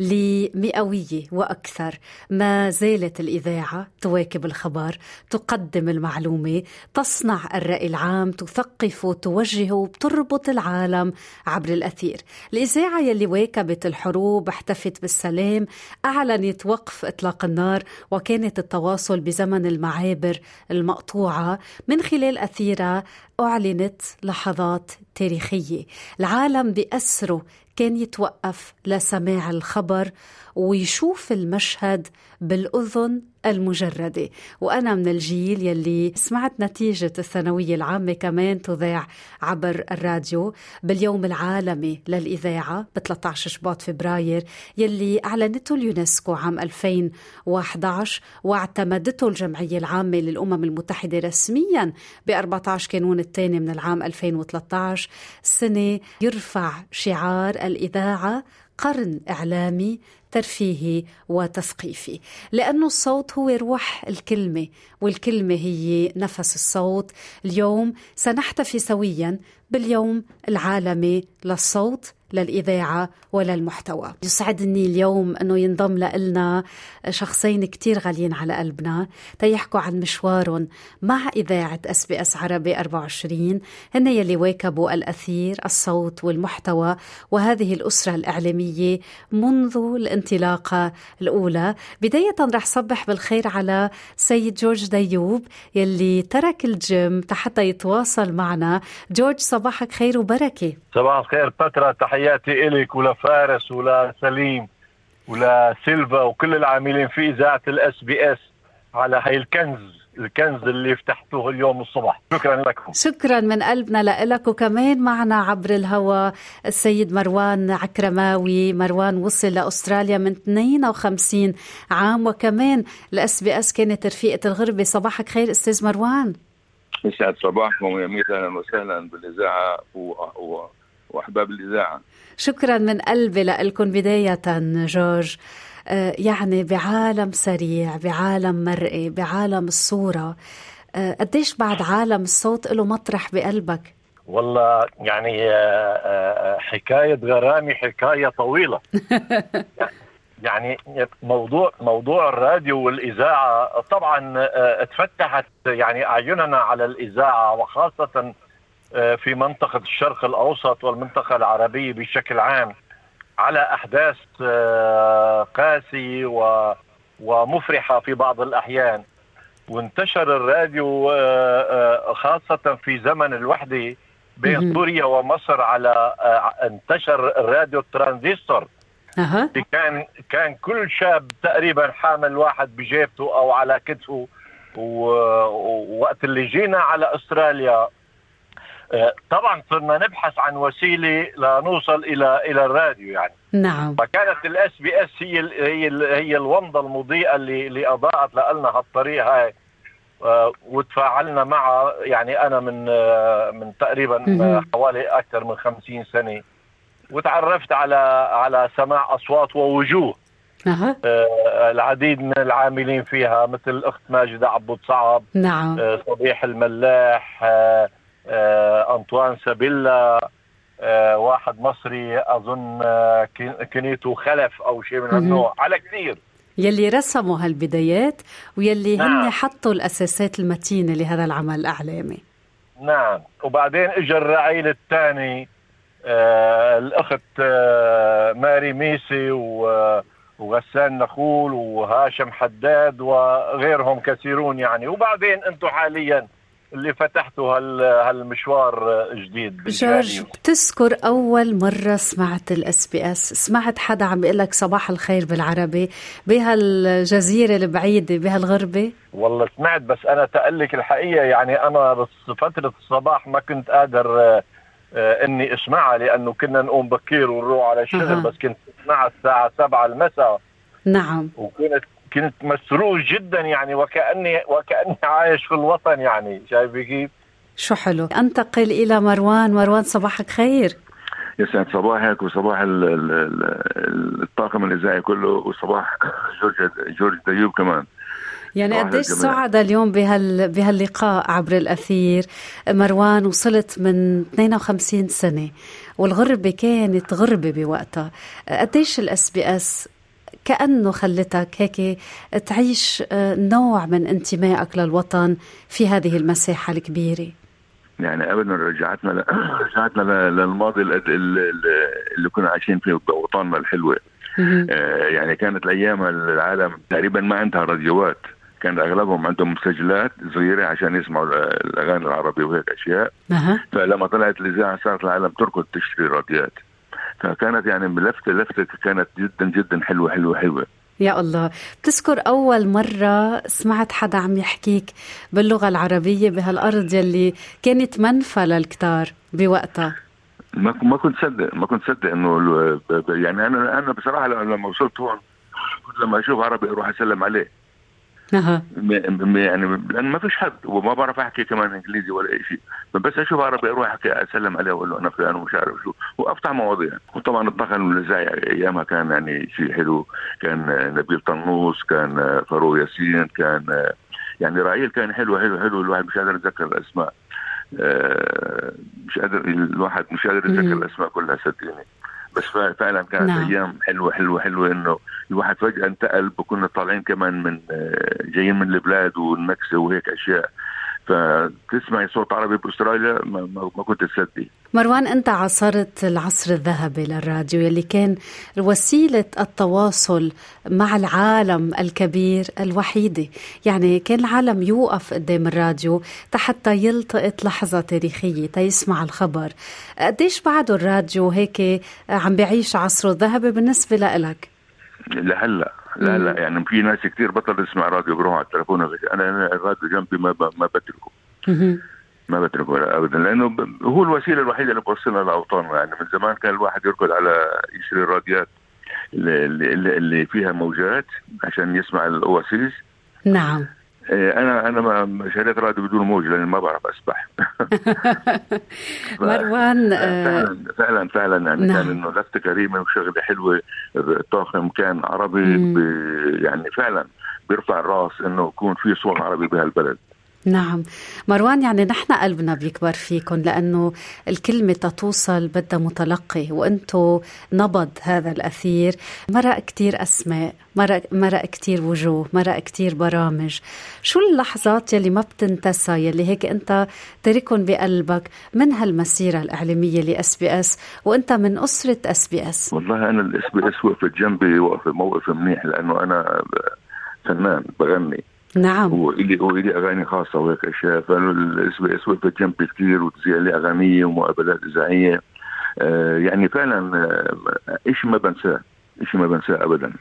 لمئوية وأكثر ما زالت الإذاعة تواكب الخبر تقدم المعلومة تصنع الرأي العام تثقف وتوجه وبتربط العالم عبر الأثير. الإذاعة يلي واكبت الحروب احتفت بالسلام أعلنت وقف إطلاق النار وكانت التواصل بزمن المعابر المقطوعة. من خلال أثيرها أعلنت لحظات تاريخية. العالم بأسره كان يتوقف لسماع الخبر ويشوف المشهد بالأذن المجردة. وأنا من الجيل يلي سمعت نتيجة الثانوية العامة كمان تذاع عبر الراديو. باليوم العالمي للإذاعة ب 13 شباط فبراير يلي أعلنته اليونسكو عام 2011 واعتمدته الجمعية العامة للأمم المتحدة رسميا ب 14 كانون الثاني من العام 2013 سنة يرفع شعار الإذاعة قرن إعلامي ترفيهي وتثقيفي لأنه الصوت هو روح الكلمة والكلمة هي نفس الصوت. اليوم سنحتفي سويا باليوم العالمي للصوت للإذاعة وللمحتوى يسعدني اليوم أنه ينضم لنا شخصين كتير غاليين على قلبنا. تيحكوا عن مشوارهم مع إذاعة أس بي أس عربي 24 هن يلي واكبوا الأثير الصوت والمحتوى وهذه الأسرة الإعلامية منذ الانطلاقة الأولى. بداية رح صبح بالخير على سيد جورج ديوب يلي ترك الجيم حتى يتواصل معنا. جورج صباحك خير وبركة. صباح الخير بترا تحياتي إلك ولفارس ولسليم ولسيلفا وكل العاملين في إذاعة ال SBS على هاي الكنز الكنز اللي فتحتوه اليوم الصبح شكرا لكم. شكرا من قلبنا لك وكمان معنا عبر الهواء السيد مروان عكرماوي. مروان وصل لأستراليا من 52 عام وكمان الأس بي أس كانت رفيقة الغربة. صباحك خير أستاذ مروان. يسعد صباحكم يا أهلا وسهلا بالإذاعة و... و... وأحباب الإذاعة. شكرا من قلبي لكم بداية جورج. آه، يعني بعالم سريع بعالم مرئي بعالم الصورة. آه، قديش بعد عالم الصوت له مطرح بقلبك؟ والله يعني آه، حكاية غرامي حكاية طويلة. يعني موضوع موضوع الراديو والإذاعة طبعا اتفتحت يعني أعيننا على الإذاعة وخاصة في منطقة الشرق الأوسط والمنطقة العربية بشكل عام على أحداث آه، قاسية ومفرحة في بعض الأحيان. وانتشر الراديو آه، آه، خاصة في زمن الوحدة بين سوريا ومصر على انتشر الراديو الترانزستور. أه. كان كان كل شاب تقريبا حامل واحد بجيبته أو على كتفه ووقت اللي جينا على أستراليا آه، طبعا صرنا نبحث عن وسيلة لنوصل إلى إلى الراديو يعني. نعم. فكانت ال SBS هي ال هي ال هي الومضة المضيئة اللي اللي أضاءت لنا هالطريق هاي. آه، وتفاعلنا معها يعني أنا من آه، من تقريبا حوالي أكثر من 50 سنة. وتعرفت على على سماع أصوات ووجوه. أه. العديد من العاملين فيها مثل الأخت ماجدة عبود صعب نعم. صبيح الملاح آه، أنطوان سابيلا آه، واحد مصري أظن آه، كنيتو خلف أو شيء من هالنوع على كثير. يلي رسموا هالبدايات ويلي نعم. هن حطوا الأساسات المتينة لهذا العمل الإعلامي. نعم. وبعدين اجى الرعيل الثاني آه الأخت آه ماري ميسي وغسان نخول وهاشم حداد وغيرهم كثيرون يعني. وبعدين أنتم حاليا اللي فتحته هال هالمشوار جديد جورج بتذكر أول مرة سمعت ال SBS سمعت حدا عم بيقول لك صباح الخير بالعربي بهالجزيرة البعيدة بهالغربة؟ والله سمعت بس أنا تقلك الحقيقة يعني أنا بس فترة الصباح ما كنت قادر آه، إني اسمعها لأنه كنا نقوم بكير ونروح على الشغل أه. بس كنت اسمعها الساعة 7 المساء. نعم. وكنت كنت مسرور جدا يعني وكاني وكأني عايش في الوطن يعني شايفه كيف؟ شو حلو. أنتقل إلى مروان. مروان صباحك خير. يسعد صباحك وصباح ال ال ال الطاقم الاذاعي كله وصباح جورج جورج ديوب كمان. يعني قديش سعداء اليوم بهال بهاللقاء عبر الأثير. مروان وصلت من 52 سنة والغربة كانت غربة بوقتها. قديش ال SBS كأنه خلتك هيك تعيش آه، نوع من انتمائك للوطن في هذه المساحة الكبيرة؟ يعني ابدا رجعتنا ل... رجعتنا للماضي اللي كنا عايشين فيه بوطننا الحلوه آه يعني كانت الأيام العالم تقريبا ما عندها راديوات. كان أغلبهم عندهم مسجلات صغيرة عشان يسمعوا الأغاني العربية وهيك أشياء. أه. فلما طلعت الإذاعة صارت العالم تركض تشتري راديوات فكانت يعني لفته لفتة كانت جدا جدا حلوة حلوة حلوة. يا الله. بتذكر أول مرة سمعت حدا عم يحكيك باللغة العربية بهالأرض يلي كانت منفى للكتار بوقتها؟ ما ما كنت صدق ما كنت صدق إنه يعني أنا أنا بصراحة لما وصلت هون كنت لما أشوف عربي أروح أسلم عليه. يعني لأن ما فيش حد وما بعرف أحكي كمان إنجليزي ولا اي شيء بس أشوف عربي أروح أحكي أسلم عليه وأقول له أنا فلان ومش عارف شو. وأفتح مواضيع. وطبعا الطاقم الاذاعي أيامها كان يعني شيء حلو. كان نبيل طنوس كان فاروق ياسين كان يعني رايل كان حلو حلو حلو. الواحد مش قادر يتذكر الأسماء. آه، مش قادر الواحد مش قادر يتذكر الأسماء كلها صدقيني بس فعلا كانت نعم. أيام حلوة حلوة حلوة إنه الواحد فجأة انتقل وكنا طالعين كمان من آه، جايين من البلاد والنكسه وهيك أشياء فتسمعي صوت عربي باستراليا ما, كنت تصدقي مروان أنت عاصرت العصر الذهبي للراديو يلي كان وسيلة التواصل مع العالم الكبير الوحيده يعني كان العالم يوقف قدام الراديو حتى يلتقط لحظة تاريخية تيسمع الخبر. قديش بعده الراديو هيك عم بيعيش عصره الذهبي بالنسبة لإلك؟ لهلا لا لا يعني في ناس كثير بطل تسمع راديو بروح على التليفون. أنا الراديو جنبي ما ما بتركه. ما بتركه ابدا. لأنه هو الوسيلة الوحيدة اللي بوصلنا لاوطاننا يعني من زمان كان الواحد يركض على يشتري الراديات اللي, اللي, اللي فيها موجات عشان يسمع الأواسيس. نعم. أنا أنا ما شريت راديو بدون موج لأني ما بعرف أسبح. مروان فعلا فعلا فعلا يعني نعم. كان إنه لفته كريمه وشغلة حلوة الطاقم كان عربي يعني فعلا بيرفع الراس إنه يكون في صوت عربي بهالبلد. نعم. مروان يعني نحن قلبنا بيكبر فيكم لأنه الكلمة تتوصل بدها متلقي وأنتو نبض هذا الأثير. مرق كتير أسماء مرق, مرق كتير وجوه مرق كتير برامج. شو اللحظات يلي ما بتنتسى يلي هيك أنت تركن بقلبك من هالمسيرة الإعلامية ل SBS وأنت من أسرة SBS؟ والله أنا ال SBS وقفت جنبي وقف موقف منيح لأنه أنا فنان بغني. نعم. وإلي وإلي أغاني خاصة وهيك أشياء. اس وقفت جنبي كثير وتذيع لي اغانيه ومقابلات إذاعية. آه يعني فعلا آه شيء ما بنساه. شيء ما بنساه ابدا.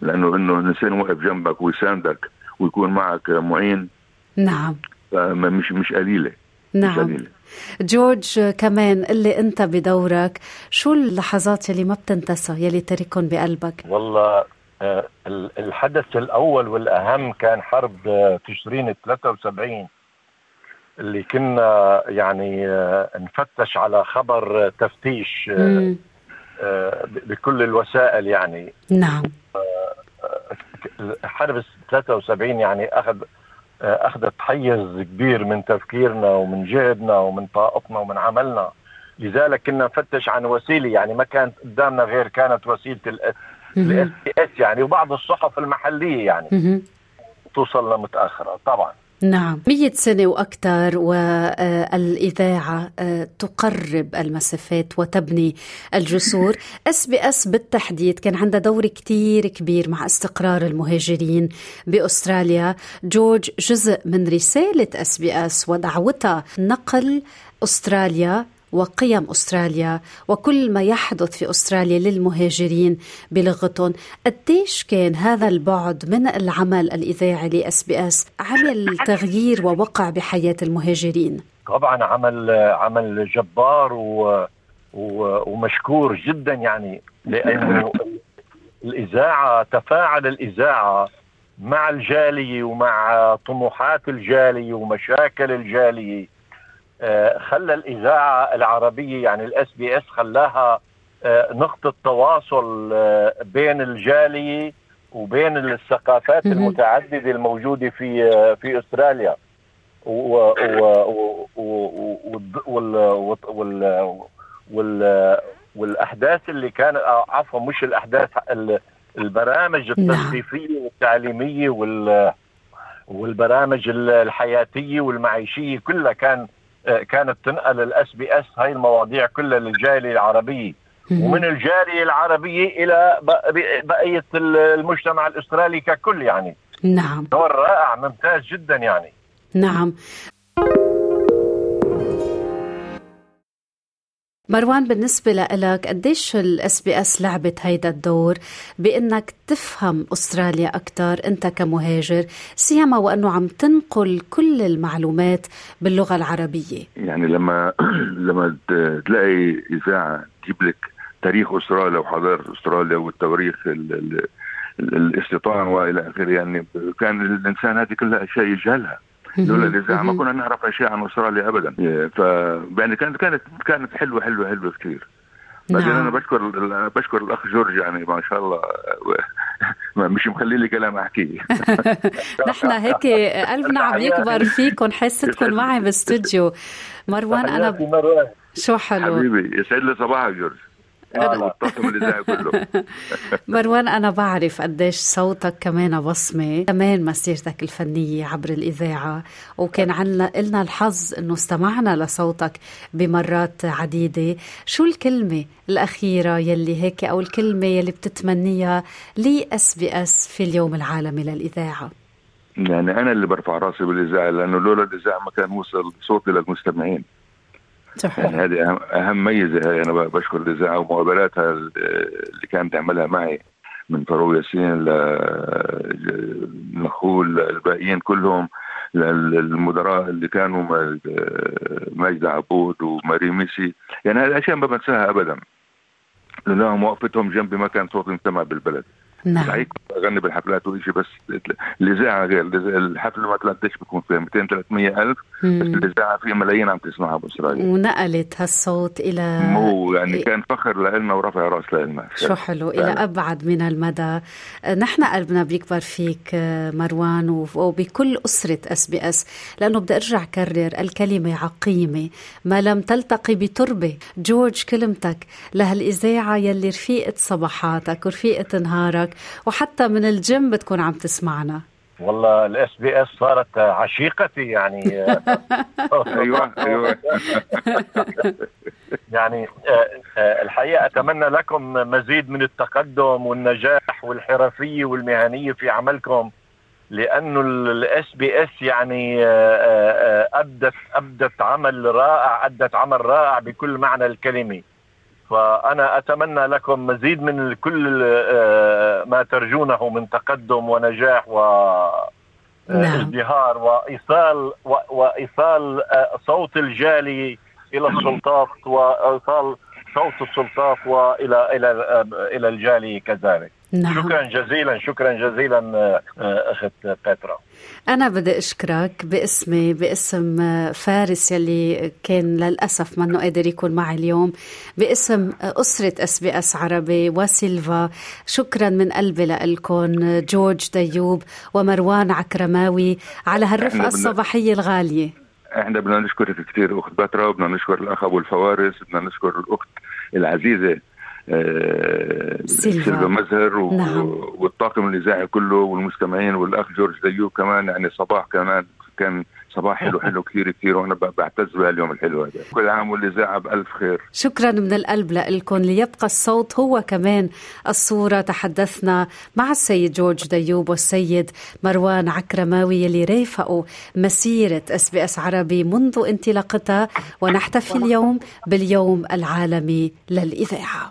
لأنه إنه الانسان واقف جنبك ويساندك ويكون معك معين. نعم. مش مش قليلة. نعم. مش قليلة. جورج كمان اللي أنت بدورك شو اللحظات يلي ما بتنتسى يلي تركن بقلبك؟ والله الحدث الأول والأهم كان حرب آه، تشرين 73 اللي كنا يعني آه، نفتش على خبر تفتيش بكل الوسائل يعني. نعم. حرب 73 يعني اخذ أخذت حيز كبير من تفكيرنا ومن جهدنا ومن طاقتنا ومن عملنا. لذلك كنا نفتش عن وسيلة يعني ما كانت قدامنا غير كانت وسيلة ال SBS يعني وبعض الصحف المحلية يعني. توصلنا متاخره طبعا. نعم. مية سنة وأكثر والإذاعة آه، تقرب المسافات وتبني الجسور. SBS بالتحديد كان عندها دور كتير كبير مع استقرار المهاجرين بأستراليا. جورج جزء من رسالة SBS ودعوتها نقل أستراليا وقيم أستراليا وكل ما يحدث في أستراليا للمهاجرين بلغتهم. قديش كان هذا البعد من العمل الإذاعي ل SBS عمل تغيير ووقع بحياة المهاجرين؟ طبعا عمل عمل جبار و ومشكور جدا يعني لأنه الإذاعة تفاعل الإذاعة مع الجالية ومع طموحات الجالية ومشاكل الجالية. خلى الإذاعة العربية يعني ال SBS خلاها نقطه تواصل بين الجالية وبين الثقافات المتعددة الموجودة في في أستراليا والأحداث اللي كان عفوا مش الأحداث البرامج نعم. التثقيفيه والتعليمية وال والبرامج الحياتية والمعيشية كلها كان كانت تنقل ال SBS هاي المواضيع كلها للجاليه العربيه ومن الجاليه العربيه إلى بقية المجتمع الأسترالي ككل يعني. نعم. دور رائع ممتاز جدا يعني. نعم. مروان بالنسبة لك قديش ال SBS لعبت هيدا الدور؟ بإنك تفهم أستراليا أكثر أنت كمهاجر سيما وأنه عم تنقل كل المعلومات باللغة العربية. يعني لما لما تلاقي إذاعة تجيب لك تاريخ أستراليا وحضارة أستراليا والتواريخ الاستيطان وإلى آخره يعني كان الإنسان هذه كلها أشياء يجهلها. لولا الاذاعه ما كنا نعرف أشياء عن أستراليا ابدا. ف يعني كانت كانت كانت حلوة حلوة حلوة كثير. بعدين نعم. أنا بشكر بشكر الأخ جورج يعني ما شاء الله. مش مخلي لي كلام احكيه نحن هيك قلبنا عم يكبر فيكم حستكم معي باستوديو. مروان أنا شو حلو؟ حبيبي يسعد لي صباحك جورج. والطاقم الاذاعي كله. مروان أنا بعرف قديش صوتك كمان بصمة كمان مسيرتك الفنية عبر الإذاعة وكان عنا لنا الحظ إنه استمعنا لصوتك بمرات عديدة. شو الكلمة الأخيرة يلي هيك أو الكلمة يلي بتتمنيها ل SBS في اليوم العالمي للإذاعة؟ يعني أنا اللي برفع راسي بالإذاعة لأنه لولا الإذاعة ما كان وصل صوتي للمستمعين. صحيح. يعني هذه اهم أهم ميزة هي أنا بشكر الاذاعه ومقابلاتها اللي كانت تعملها معي من فاروق ياسين لنخول الباقيين كلهم المدراء اللي كانوا ماجد عبود وماري ميسي. يعني هذه الاشياء ما بنساها ابدا. لأنهم وقفتهم جنبي ما كان صوتي مستمع بالبلد. نعم. صحيح أغني بالحفلات وشيء بس الإذاعة غير. الحفله ما قديش بيكون فيها 200 300 ألف بس الإذاعة في ملايين عم تسمعها بأستراليا. ونقلت هالصوت إلى مو يعني كان فخر لنا ورفع رأس لنا شو حلو إلى أبعد من المدى. نحن قلبنا بيكبر فيك مروان وبكل أسرة SBS لأنه بدي أرجع كرر الكلمة عقيمة. ما لم تلتقي بتربة. جورج كلمتك. لهالإذاعة يلي رفيقة صباحاتك ورفيقه نهارك. وحتى من الجيم بتكون عم تسمعنا. والله ال SBS صارت عشيقتي يعني. أيوه أيوه. يعني الحقيقة أتمنى لكم مزيد من التقدم والنجاح والحرفية والمهنية في عملكم لأنه ال SBS يعني ادت ادت عمل رائع ادت عمل رائع بكل معنى الكلمة. فأنا أتمنى لكم مزيد من كل ما ترجونه من تقدم ونجاح و نعم. ازدهار وإيصال وإيصال صوت الجالي إلى السلطات وإيصال صوت السلطات وإلى إلى إلى الجالي كذلك نعم. شكرا جزيلا شكرا جزيلا أخت باترا أنا بدي أشكرك باسمي باسم فارس يلي كان للأسف منه قادر يكون معي اليوم باسم أسرة SBS عربي وسيلفا. شكرا من قلبي لكم جورج ديوب ومروان عكرماوي على هالرفقة الصباحية الغالية. إحنا بدنا نشكرك كثير أخت باترا وبدنا نشكر الأخ أبو الفوارس بدنا نشكر الأخت العزيزة سيلفا. مزهر و... نعم. والطاقم الإذاعي كله والمستمعين والأخ جورج ديوب كمان يعني صباح كمان كان صباح حلو حلو كثير كثير وأنا بعتز بهاليوم الحلو هذا. كل عام والإذاعة بألف خير. شكرا من القلب لكم ليبقى الصوت هو كمان الصورة. تحدثنا مع السيد جورج ديوب والسيد مروان عكرماوي يلي رافقوا مسيرة SBS عربي منذ انطلاقتها. ونحتفي اليوم باليوم العالمي للإذاعة.